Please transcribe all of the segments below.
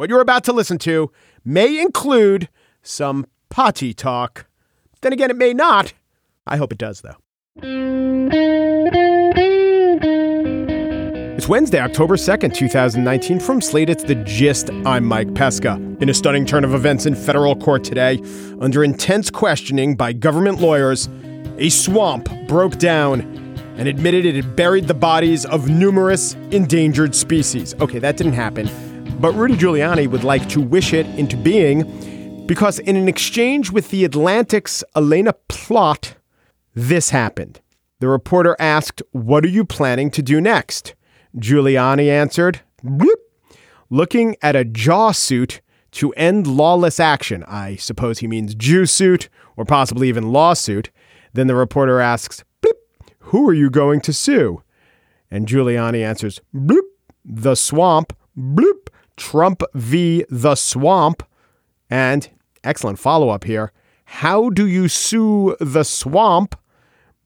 What you're about to listen to may include some potty talk. Then again, it may not. I hope it does, though. It's Wednesday, October 2nd, 2019. From Slate, it's The Gist. I'm Mike Pesca. In a stunning turn of events in federal court today, under intense questioning by government lawyers, a swamp broke down and admitted it had buried the bodies of numerous endangered species. Okay, that didn't happen, but Rudy Giuliani would like to wish it into being because in an exchange with the Atlantic's Elaina Plott, this happened. The reporter asked, What are you planning to do next? Giuliani answered, Bloop. looking at a jaw suit to end lawless action. I suppose he means Jew suit or possibly even lawsuit. Then the reporter asks, Bloop, Who are you going to sue? And Giuliani answers, Bloop, The swamp. Bloop, Trump v. The swamp. And excellent follow up here. How do you sue the swamp?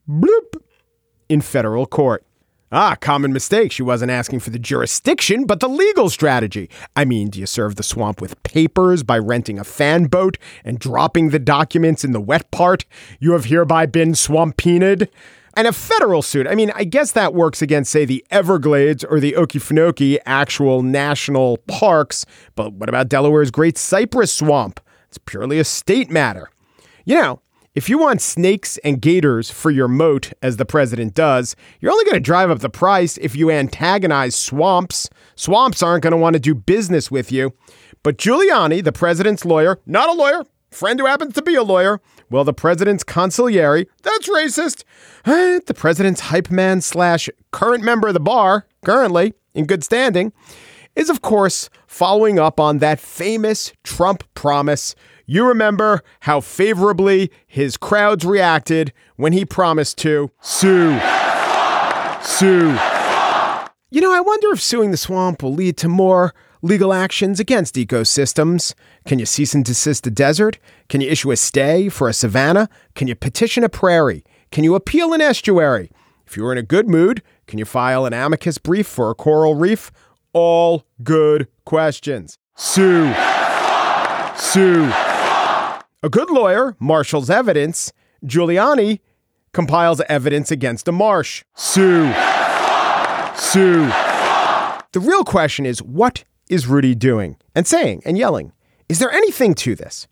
Bloop, in federal court. Ah, common mistake. She wasn't asking for the jurisdiction, but the legal strategy. I mean, do you serve the swamp with papers by renting a fan boat and dropping the documents in the wet part? You have hereby been swampined. And a federal suit. I mean, I guess that works against, say, the Everglades or the Okefenokee, actual national parks. But what about Delaware's Great Cypress Swamp? It's purely a state matter. You know, if you want snakes and gators for your moat, as the president does, you're only going to drive up the price if you antagonize swamps. Swamps aren't going to want to do business with you. But Giuliani, the president's lawyer, not a lawyer, friend who happens to be a lawyer, well, the president's consigliere, that's racist. Eh, the president's hype man slash current member of the bar, currently in good standing, is of course following up on that famous Trump promise you remember how favorably his crowds reacted when he promised to sue. Sue. You know, I wonder if suing the swamp will lead to more legal actions against ecosystems. Can you cease and desist a desert? Can you issue a stay for a savanna? Can you petition a prairie? Can you appeal an estuary? If you're in a good mood, can you file an amicus brief for a coral reef? All good questions. Sue. Sue. A good lawyer marshals evidence. Giuliani compiles evidence against a marsh. Sue. Sue. The real question is what is Rudy doing and saying and yelling? Is there anything to this?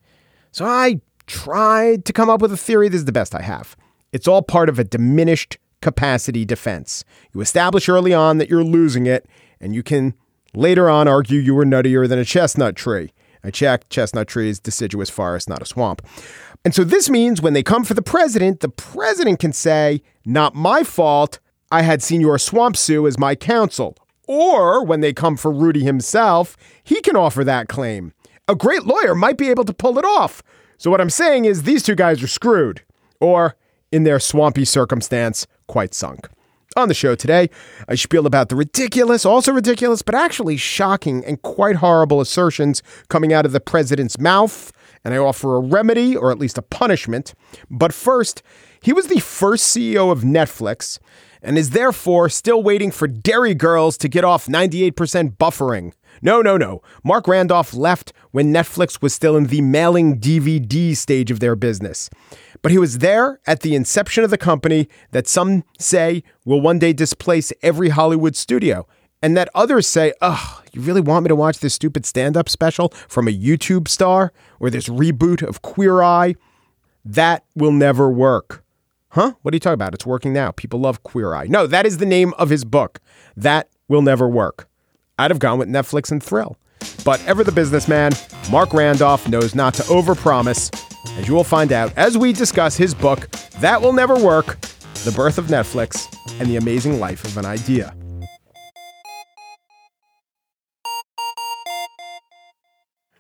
So I tried to come up with a theory. This is the best I have. It's all part of a diminished capacity defense. You establish early on that you're losing it, and you can later on argue you were nuttier than a chestnut tree. I checked. Chestnut tree is deciduous forest, not a swamp. And so this means when they come for the president, the president can say, Not my fault. I had Senor Swamp Sue as my counsel. Or when they come for Rudy himself, he can offer that claim. A great lawyer might be able to pull it off. So what I'm saying is these two guys are screwed. Or, in their swampy circumstance, quite sunk. On the show today, I spiel about the ridiculous, also ridiculous, but actually shocking and quite horrible assertions coming out of the president's mouth, and I offer a remedy or at least a punishment. But first, he was the first CEO of Netflix and is therefore still waiting for Derry Girls to get off 98% buffering. No, no, no. Marc Randolph left when Netflix was still in the mailing DVD stage of their business. But he was there at the inception of the company that some say will one day displace every Hollywood studio. And that others say, oh, you really want me to watch this stupid stand up special from a YouTube star or this reboot of Queer Eye? That will never work. Huh? What are you talking about? It's working now. People love Queer Eye. No, that is the name of his book. That will never work. I'd have gone with Netflix and Thrill. But ever the businessman, Marc Randolph knows not to overpromise, as you will find out as we discuss his book, That Will Never Work The Birth of Netflix and the Amazing Life of an Idea.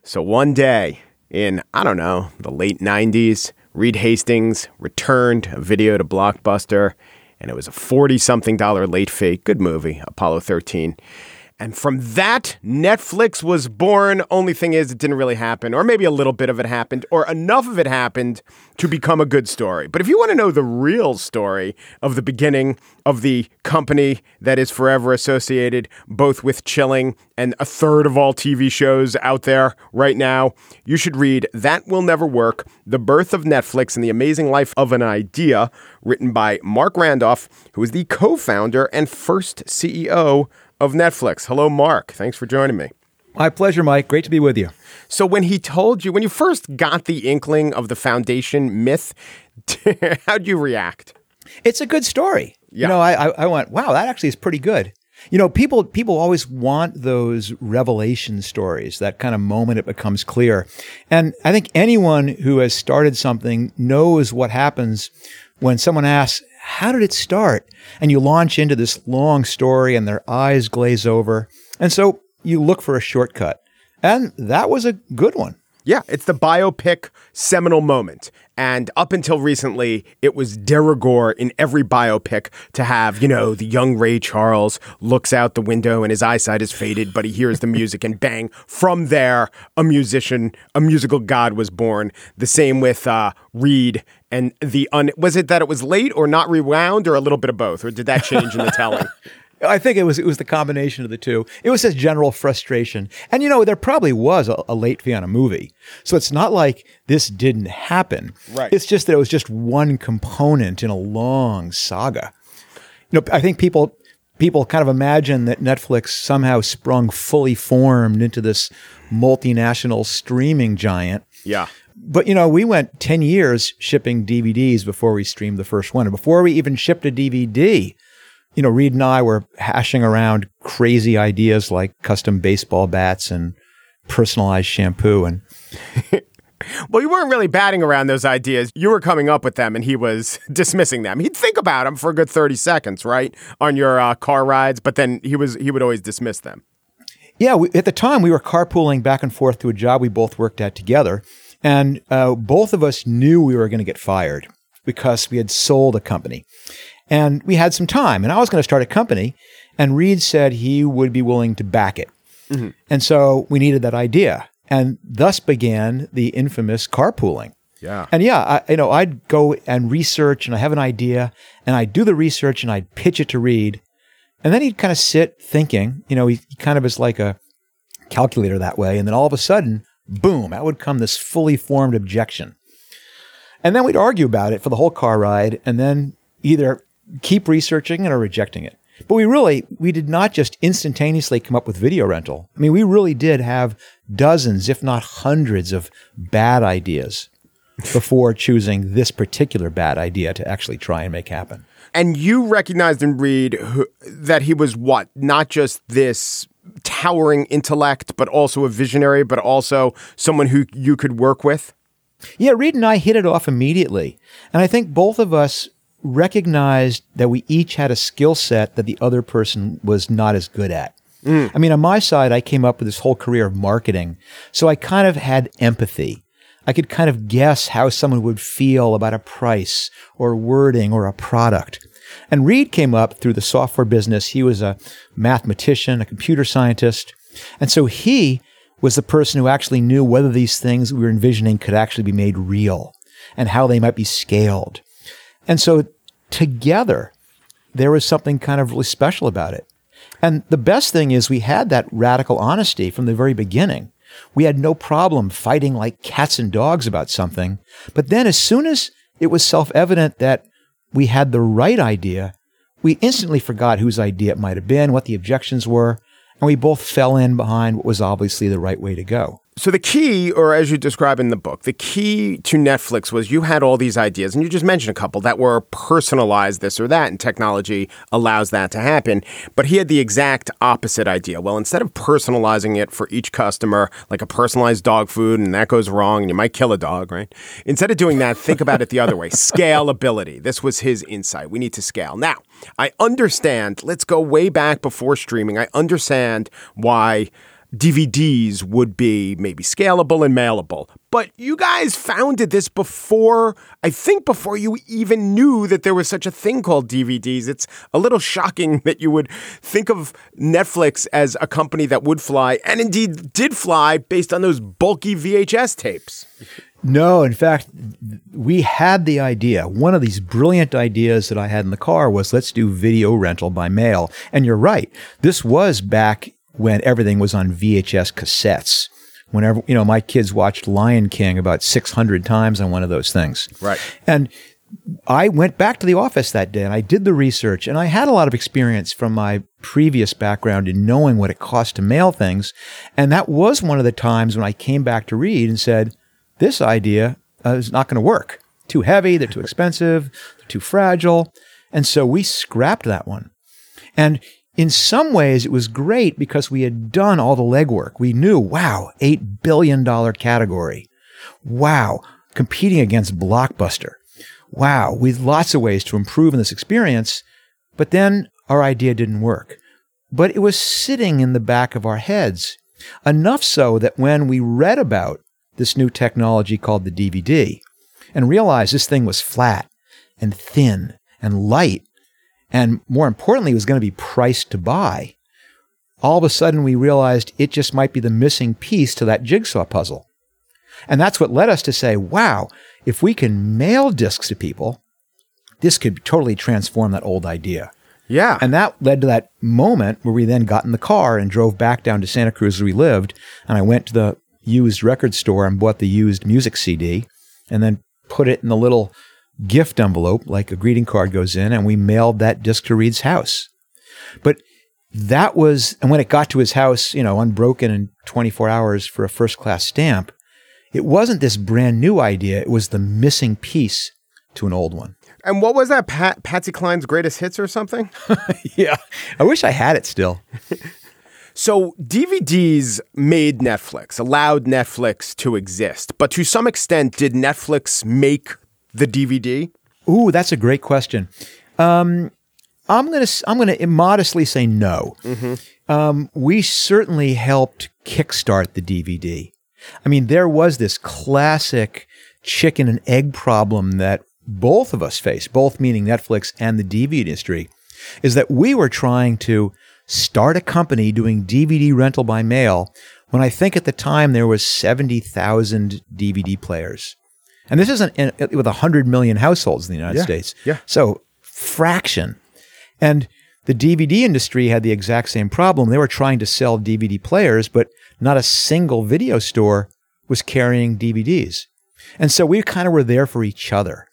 So one day in, I don't know, the late 90s, Reed Hastings returned a video to Blockbuster, and it was a 40 something dollar late fee. Good movie, Apollo 13. And from that, Netflix was born. Only thing is, it didn't really happen, or maybe a little bit of it happened, or enough of it happened to become a good story. But if you want to know the real story of the beginning of the company that is forever associated both with chilling and a third of all TV shows out there right now, you should read That Will Never Work The Birth of Netflix and the Amazing Life of an Idea, written by Marc Randolph, who is the co founder and first CEO of Netflix. Hello, Marc. Thanks for joining me. My pleasure, Mike. Great to be with you. So, when he told you, when you first got the inkling of the foundation myth, how'd you react? It's a good story. Yeah. You know, I, I went, wow, that actually is pretty good. You know, people people always want those revelation stories, that kind of moment it becomes clear. And I think anyone who has started something knows what happens when someone asks, "How did it start?" and you launch into this long story and their eyes glaze over. And so you look for a shortcut. And that was a good one. Yeah, it's the biopic seminal moment. And up until recently, it was de rigueur in every biopic to have, you know, the young Ray Charles looks out the window and his eyesight is faded, but he hears the music and bang, from there, a musician, a musical god was born. The same with uh, Reed and the un. Was it that it was late or not rewound or a little bit of both? Or did that change in the telling? I think it was it was the combination of the two. It was just general frustration, and you know there probably was a, a, late fee on a movie, so it's not like this didn't happen. Right. It's just that it was just one component in a long saga. You know, I think people people kind of imagine that Netflix somehow sprung fully formed into this multinational streaming giant. Yeah. But you know, we went 10 years shipping DVDs before we streamed the first one. And before we even shipped a DVD, you know, Reed and I were hashing around crazy ideas like custom baseball bats and personalized shampoo and Well, you weren't really batting around those ideas. You were coming up with them and he was dismissing them. He'd think about them for a good 30 seconds, right? On your uh, car rides, but then he was he would always dismiss them. Yeah, we, at the time we were carpooling back and forth to a job we both worked at together, and uh, both of us knew we were going to get fired because we had sold a company. And we had some time, and I was going to start a company. And Reed said he would be willing to back it. Mm-hmm. And so we needed that idea. And thus began the infamous carpooling. Yeah. And yeah, I, you know, I'd go and research and I have an idea and I'd do the research and I'd pitch it to Reed. And then he'd kind of sit thinking, you know, he, he kind of is like a calculator that way. And then all of a sudden, boom, out would come this fully formed objection. And then we'd argue about it for the whole car ride and then either keep researching and are rejecting it. But we really, we did not just instantaneously come up with video rental. I mean, we really did have dozens, if not hundreds of bad ideas before choosing this particular bad idea to actually try and make happen. And you recognized in Reed who, that he was what? Not just this towering intellect, but also a visionary, but also someone who you could work with? Yeah, Reed and I hit it off immediately. And I think both of us recognized that we each had a skill set that the other person was not as good at. Mm. I mean, on my side, I came up with this whole career of marketing. So I kind of had empathy. I could kind of guess how someone would feel about a price or wording or a product. And Reed came up through the software business. He was a mathematician, a computer scientist. And so he was the person who actually knew whether these things we were envisioning could actually be made real and how they might be scaled. And so together, there was something kind of really special about it. And the best thing is we had that radical honesty from the very beginning. We had no problem fighting like cats and dogs about something. But then as soon as it was self-evident that we had the right idea, we instantly forgot whose idea it might have been, what the objections were, and we both fell in behind what was obviously the right way to go. So the key, or as you describe in the book, the key to Netflix was you had all these ideas, and you just mentioned a couple that were personalized this or that, and technology allows that to happen. But he had the exact opposite idea. Well, instead of personalizing it for each customer, like a personalized dog food, and that goes wrong, and you might kill a dog, right? Instead of doing that, think about it the other way: scalability. This was his insight. We need to scale. Now, I understand. Let's go way back before streaming. I understand why DVDs would be maybe scalable and mailable. But you guys founded this before, I think, before you even knew that there was such a thing called DVDs. It's a little shocking that you would think of Netflix as a company that would fly, and indeed did fly based on those bulky VHS tapes. No, in fact, we had the idea. One of these brilliant ideas that I had in the car was let's do video rental by mail. And you're right. This was back when everything was on VHS cassettes. Whenever, you know, my kids watched Lion King about 600 times on one of those things. Right. And I went back to the office that day and I did the research and I had a lot of experience from my previous background in knowing what it cost to mail things. And that was one of the times when I came back to Reed and said, this idea uh, is not going to work. Too heavy, they're too expensive, they're too fragile. And so we scrapped that one. And in some ways, it was great because we had done all the legwork. We knew, wow, $8 billion category. Wow, competing against Blockbuster. Wow, with lots of ways to improve in this experience. But then our idea didn't work. But it was sitting in the back of our heads, enough so that when we read about this new technology called the DVD and realized this thing was flat and thin and light. And more importantly, it was going to be priced to buy. All of a sudden, we realized it just might be the missing piece to that jigsaw puzzle. And that's what led us to say, wow, if we can mail discs to people, this could totally transform that old idea. Yeah. And that led to that moment where we then got in the car and drove back down to Santa Cruz where we lived. And I went to the used record store and bought the used music CD and then put it in the little gift envelope like a greeting card goes in and we mailed that disc to Reed's house. But that was, and when it got to his house, you know, unbroken in 24 hours for a first class stamp, it wasn't this brand new idea. It was the missing piece to an old one. And what was that? Pat, Patsy Cline's greatest hits or something? yeah. I wish I had it still. So DVDs made Netflix, allowed Netflix to exist. But to some extent, did Netflix make the DVD? Ooh, that's a great question. Um, I'm gonna I'm gonna immodestly say no. Mm-hmm. Um, we certainly helped kickstart the DVD. I mean, there was this classic chicken and egg problem that both of us face, both meaning Netflix and the DVD industry, is that we were trying to start a company doing DVD rental by mail when I think at the time there was 70,000 DVD players. And this isn't in, with 100 million households in the United Yeah, States. yeah. So fraction. And the DVD industry had the exact same problem. They were trying to sell DVD players, but not a single video store was carrying DVDs. And so we kind of were there for each other.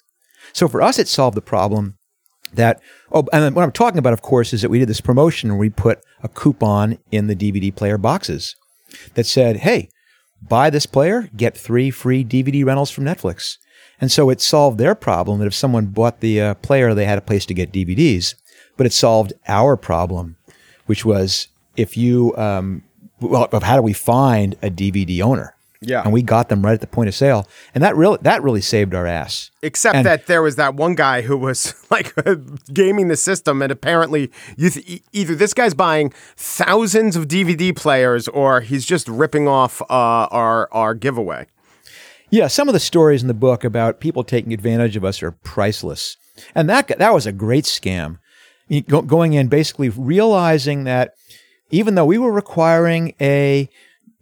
So for us, it solved the problem that, oh, and then what I'm talking about, of course, is that we did this promotion where we put a coupon in the DVD player boxes that said, hey, buy this player, get three free DVD rentals from Netflix. And so it solved their problem that if someone bought the uh, player, they had a place to get DVDs. But it solved our problem, which was if you, um, well, how do we find a DVD owner? Yeah. And we got them right at the point of sale. And that really, that really saved our ass. Except And- that there was that one guy who was like gaming the system, and apparently, you th- either this guy's buying thousands of DVD players, or he's just ripping off uh, our our giveaway. Yeah, some of the stories in the book about people taking advantage of us are priceless, and that that was a great scam. Go- Going in, basically realizing that even though we were requiring a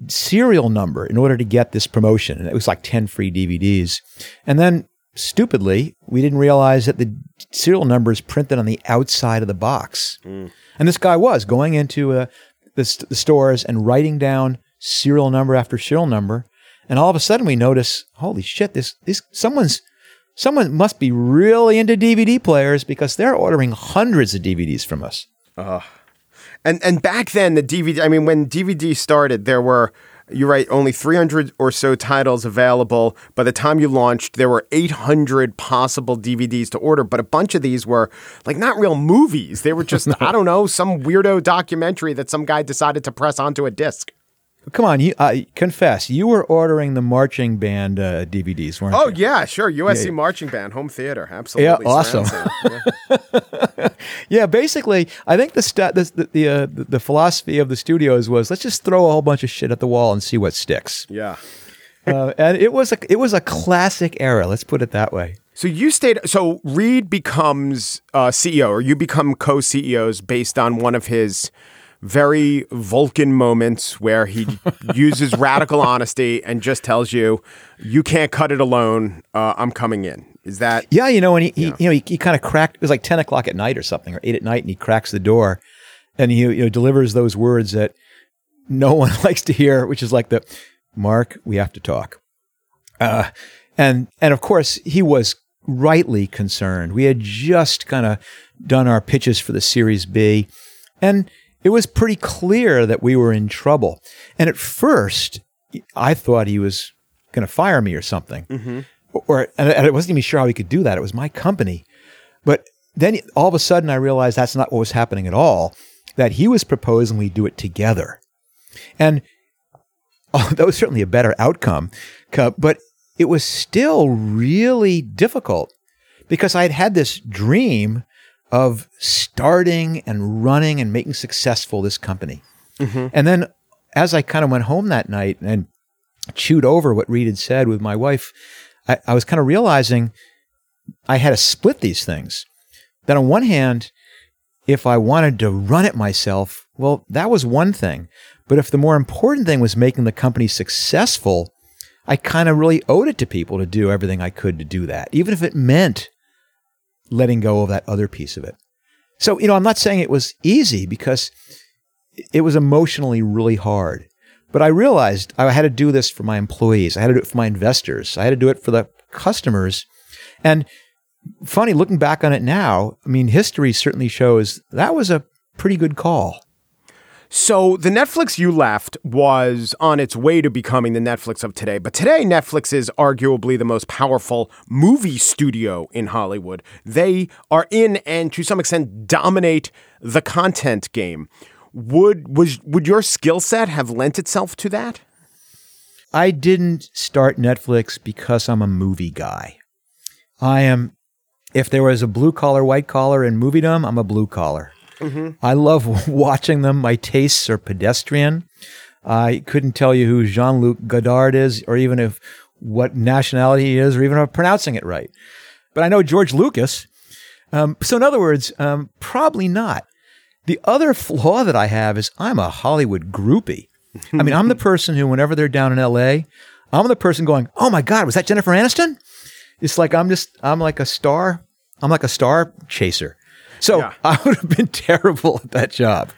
serial number in order to get this promotion, and it was like ten free DVDs, and then stupidly we didn't realize that the serial number is printed on the outside of the box, and this guy was going into uh, the, st- the stores and writing down serial number after serial number. And all of a sudden we notice, holy shit, this, this, someone's, someone must be really into DVD players because they're ordering hundreds of DVDs from us. And and back then, the DVD. I mean, when DVD started, there were. You're right. Only 300 or so titles available. By the time you launched, there were 800 possible DVDs to order, but a bunch of these were like not real movies. They were just I don't know some weirdo documentary that some guy decided to press onto a disc. Come on, you uh, confess you were ordering the marching band uh, DVDs, weren't Oh you? yeah, sure. USC Yeah. marching band, home theater, absolutely. Yeah, awesome. Yeah. Yeah, basically, I think the sta- the the the, uh, the philosophy of the studios was let's just throw a whole bunch of shit at the wall and see what sticks. yeah. Uh, and it was a it was a classic era. Let's put it that way. So you stayed. So Reed becomes uh, CEO, or you become co-CEOs based on one of his very Vulcan moments where he uses radical honesty and just tells you, "You can't cut it alone. Uh, I'm coming in." Is that? Yeah, you know, and he, he you know he, he kind of cracked. It was like ten o'clock at night or something, or eight at night, and he cracks the door, and he you know delivers those words that no one likes to hear, which is like the Marc, we have to talk. Uh, and and of course he was rightly concerned. We had just kind of done our pitches for the Series B, and it was pretty clear that we were in trouble. And at first, I thought he was going to fire me or something, mm-hmm. or and I wasn't even sure how he could do that. It was my company, but then all of a sudden I realized that's not what was happening at all. That he was proposing we do it together, and oh, that was certainly a better outcome. But it was still really difficult because I had had this dream of starting and running and making successful this company. Mm-hmm. And then as I kind of went home that night and chewed over what Reed had said with my wife, I, I was kind of realizing I had to split these things. That on one hand, if I wanted to run it myself, well, that was one thing. But if the more important thing was making the company successful, I kind of really owed it to people to do everything I could to do that, even if it meant letting go of that other piece of it. So, you know, I'm not saying it was easy because it was emotionally really hard. But I realized I had to do this for my employees. I had to do it for my investors. I had to do it for the customers. And funny, looking back on it now, I mean, history certainly shows that was a pretty good call. So the Netflix you left was on its way to becoming the Netflix of today, but today Netflix is arguably the most powerful movie studio in Hollywood. They are in and to some extent dominate the content game. Would was would your skill set have lent itself to that? I didn't start Netflix because I'm a movie guy. I am, if there was a blue collar, white collar in moviedom, I'm a blue collar. I love watching them. My tastes are pedestrian. I couldn't tell you who Jean Luc Godard is, or even if what nationality he is, or even if I'm pronouncing it right. But I know George Lucas. Um, so, in other words, um, probably not. The other flaw that I have is I'm a Hollywood groupie. I mean, I'm the person who, whenever they're down in LA, I'm the person going, "Oh my God, was that Jennifer Aniston?" It's like I'm just, I'm like a star. I'm like a star chaser. So Yeah. I would have been terrible at that job.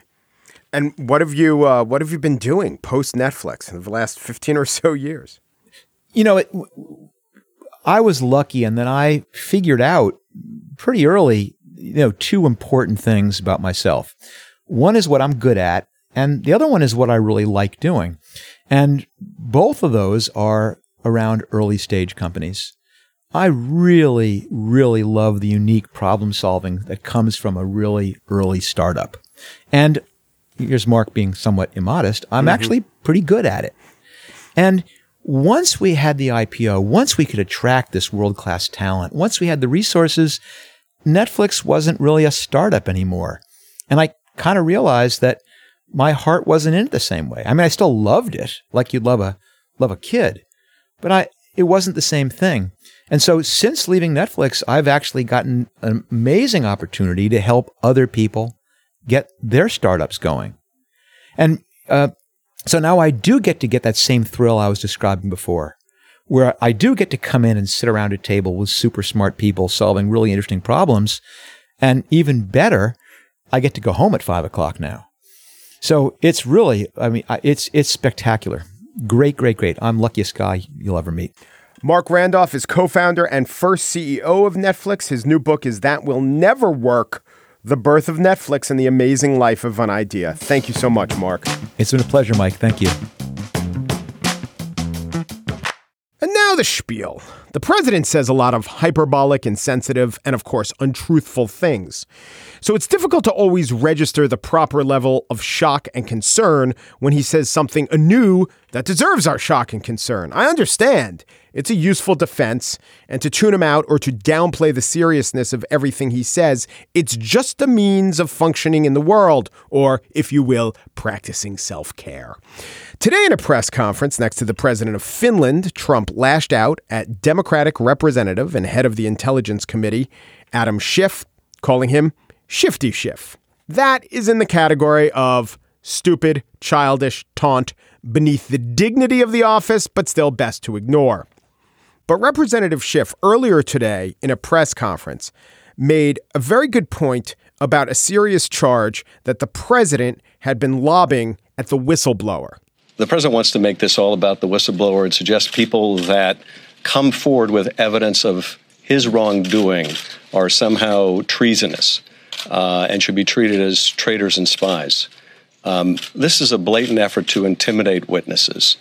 And what have you uh, what have you been doing post Netflix in the last fifteen or so years? You know, it, I was lucky, and then I figured out pretty early, you know, two important things about myself. One is what I'm good at, and the other one is what I really like doing. And both of those are around early stage companies. I really, really love the unique problem solving that comes from a really early startup. And here's Marc being somewhat immodest. I'm mm-hmm. actually pretty good at it. And once we had the IPO, once we could attract this world class talent, once we had the resources, Netflix wasn't really a startup anymore. And I kind of realized that my heart wasn't in it the same way. I mean, I still loved it like you'd love a, love a kid, but I, it wasn't the same thing. And so since leaving Netflix, I've actually gotten an amazing opportunity to help other people get their startups going. And uh, so now I do get to get that same thrill I was describing before, where I do get to come in and sit around a table with super smart people solving really interesting problems. And even better, I get to go home at five o'clock now. So it's really, I mean, it's it's spectacular. Great, great, great. I'm luckiest guy you'll ever meet. Marc Randolph is co founder and first CEO of Netflix. His new book is That Will Never Work The Birth of Netflix and the Amazing Life of an Idea. Thank you so much, Marc. It's been a pleasure, Mike. Thank you. And now the spiel. the president says a lot of hyperbolic, insensitive, and of course, untruthful things. So it's difficult to always register the proper level of shock and concern when he says something anew that deserves our shock and concern. I understand. It's a useful defense, and to tune him out or to downplay the seriousness of everything he says, it's just a means of functioning in the world, or, if you will, practicing self care. Today, in a press conference next to the president of Finland, Trump lashed out at Democratic representative and head of the Intelligence Committee, Adam Schiff, calling him Shifty Schiff. That is in the category of stupid, childish taunt beneath the dignity of the office, but still best to ignore. But Representative Schiff earlier today in a press conference made a very good point about a serious charge that the president had been lobbing at the whistleblower. The president wants to make this all about the whistleblower and suggest people that come forward with evidence of his wrongdoing are somehow treasonous uh, and should be treated as traitors and spies. Um, this is a blatant effort to intimidate witnesses.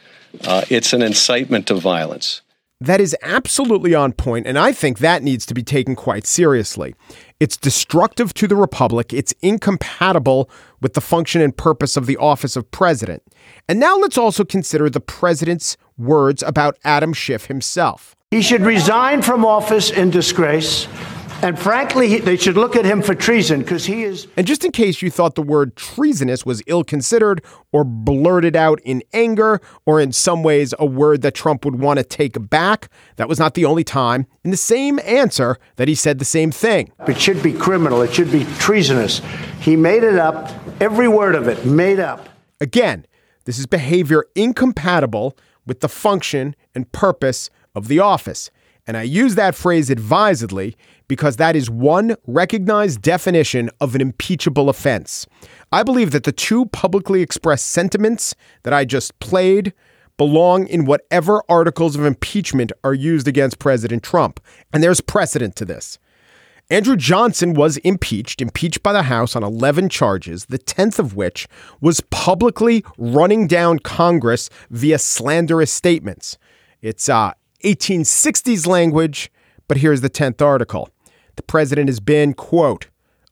Uh, it's an incitement to violence that is absolutely on point, and I think that needs to be taken quite seriously. It's destructive to the Republic, it's incompatible with the function and purpose of the office of president. And now let's also consider the president's words about Adam Schiff himself. He should resign from office in disgrace and frankly, they should look at him for treason because he is. And just in case you thought the word treasonous was ill considered or blurted out in anger or in some ways a word that Trump would want to take back, that was not the only time in the same answer that he said the same thing. It should be criminal, it should be treasonous. He made it up, every word of it, made up. Again, this is behavior incompatible with the function and purpose of the office. And I use that phrase advisedly because that is one recognized definition of an impeachable offense. I believe that the two publicly expressed sentiments that I just played belong in whatever articles of impeachment are used against President Trump. And there's precedent to this. Andrew Johnson was impeached, impeached by the House on 11 charges, the 10th of which was publicly running down Congress via slanderous statements. It's uh, 1860s language, but here's the 10th article. The president has been, quote,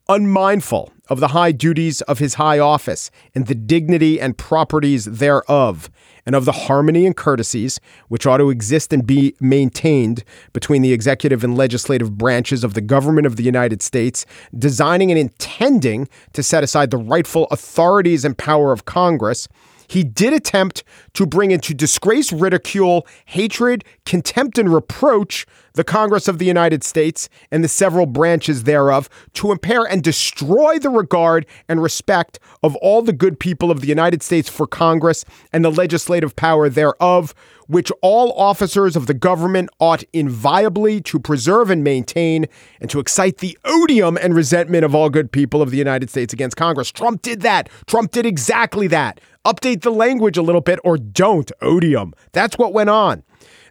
unmindful of the high duties of his high office and the dignity and properties thereof, and of the harmony and courtesies which ought to exist and be maintained between the executive and legislative branches of the government of the United States, designing and intending to set aside the rightful authorities and power of Congress he did attempt to bring into disgrace, ridicule, hatred, contempt, and reproach the Congress of the United States and the several branches thereof to impair and destroy the regard and respect of all the good people of the United States for Congress and the legislative power thereof, which all officers of the government ought inviolably to preserve and maintain, and to excite the odium and resentment of all good people of the United States against Congress. Trump did that. Trump did exactly that. Update the language a little bit or don't. Odium. That's what went on.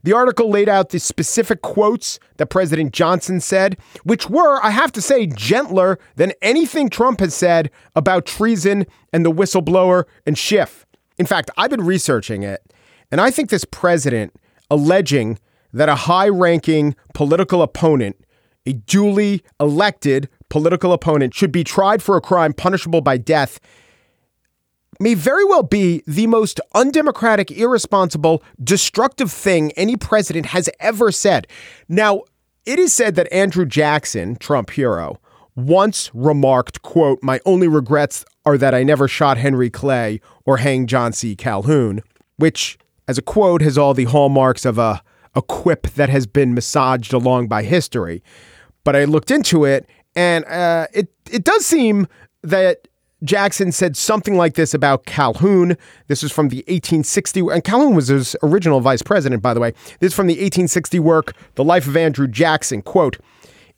The article laid out the specific quotes that President Johnson said, which were, I have to say, gentler than anything Trump has said about treason and the whistleblower and Schiff. In fact, I've been researching it, and I think this president alleging that a high ranking political opponent, a duly elected political opponent, should be tried for a crime punishable by death may very well be the most undemocratic, irresponsible, destructive thing any president has ever said. Now, it is said that Andrew Jackson, Trump hero, once remarked, quote, my only regrets are that I never shot Henry Clay or hanged John C. Calhoun, which, as a quote, has all the hallmarks of a, a quip that has been massaged along by history. But I looked into it, and uh, it, it does seem that Jackson said something like this about Calhoun. This is from the 1860, and Calhoun was his original vice president, by the way. This is from the 1860 work, The Life of Andrew Jackson. Quote,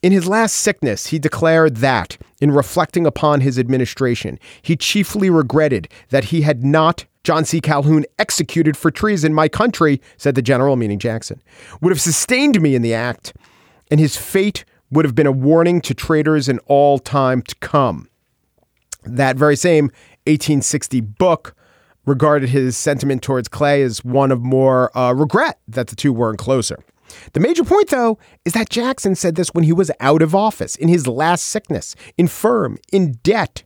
in his last sickness, he declared that, in reflecting upon his administration, he chiefly regretted that he had not John C. Calhoun executed for treason. My country, said the general, meaning Jackson, would have sustained me in the act, and his fate would have been a warning to traitors in all time to come. That very same 1860 book regarded his sentiment towards Clay as one of more uh, regret that the two weren't closer. The major point, though, is that Jackson said this when he was out of office, in his last sickness, infirm, in debt.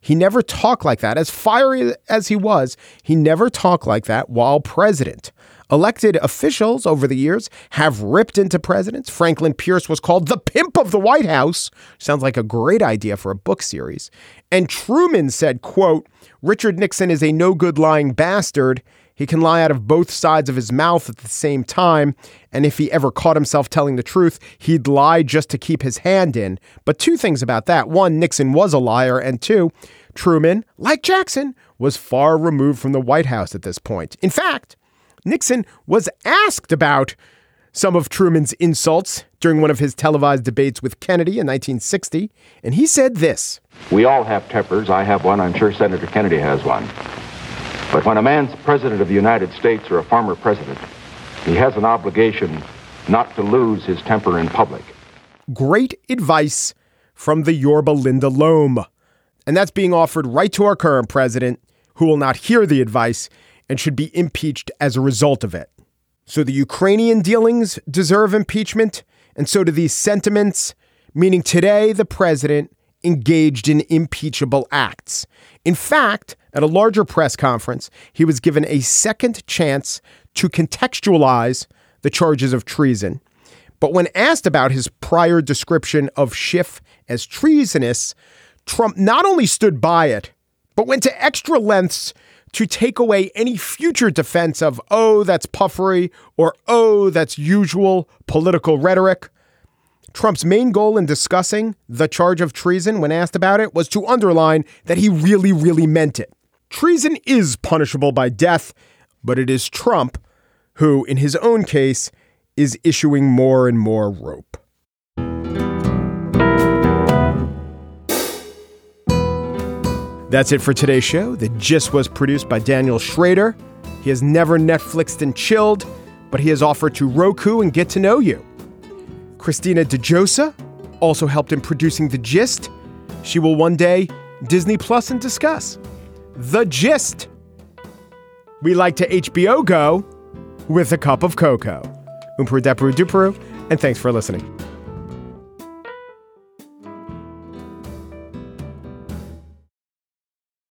He never talked like that. As fiery as he was, he never talked like that while president. Elected officials over the years have ripped into presidents. Franklin Pierce was called the pimp of the White House. Sounds like a great idea for a book series. And Truman said, quote, Richard Nixon is a no good lying bastard. He can lie out of both sides of his mouth at the same time. And if he ever caught himself telling the truth, he'd lie just to keep his hand in. But two things about that. One, Nixon was a liar. And two, Truman, like Jackson, was far removed from the White House at this point. In fact, Nixon was asked about some of Truman's insults during one of his televised debates with Kennedy in 1960, and he said this We all have tempers. I have one. I'm sure Senator Kennedy has one. But when a man's president of the United States or a former president, he has an obligation not to lose his temper in public. Great advice from the Yorba Linda Loam. And that's being offered right to our current president, who will not hear the advice and should be impeached as a result of it. So the Ukrainian dealings deserve impeachment, and so do these sentiments, meaning today the president engaged in impeachable acts. In fact, at a larger press conference, he was given a second chance to contextualize the charges of treason. But when asked about his prior description of Schiff as treasonous, Trump not only stood by it, but went to extra lengths to take away any future defense of, oh, that's puffery or oh, that's usual political rhetoric. Trump's main goal in discussing the charge of treason when asked about it was to underline that he really, really meant it. Treason is punishable by death, but it is Trump who, in his own case, is issuing more and more rope. That's it for today's show. The Gist was produced by Daniel Schroeder. He has never Netflixed and chilled, but he has offered to Roku and get to know you. Christina DeJosa also helped in producing The Gist. She will one day Disney Plus and discuss. The Gist. We like to HBO go with a cup of cocoa. Umperu Depuru Duperu, and thanks for listening.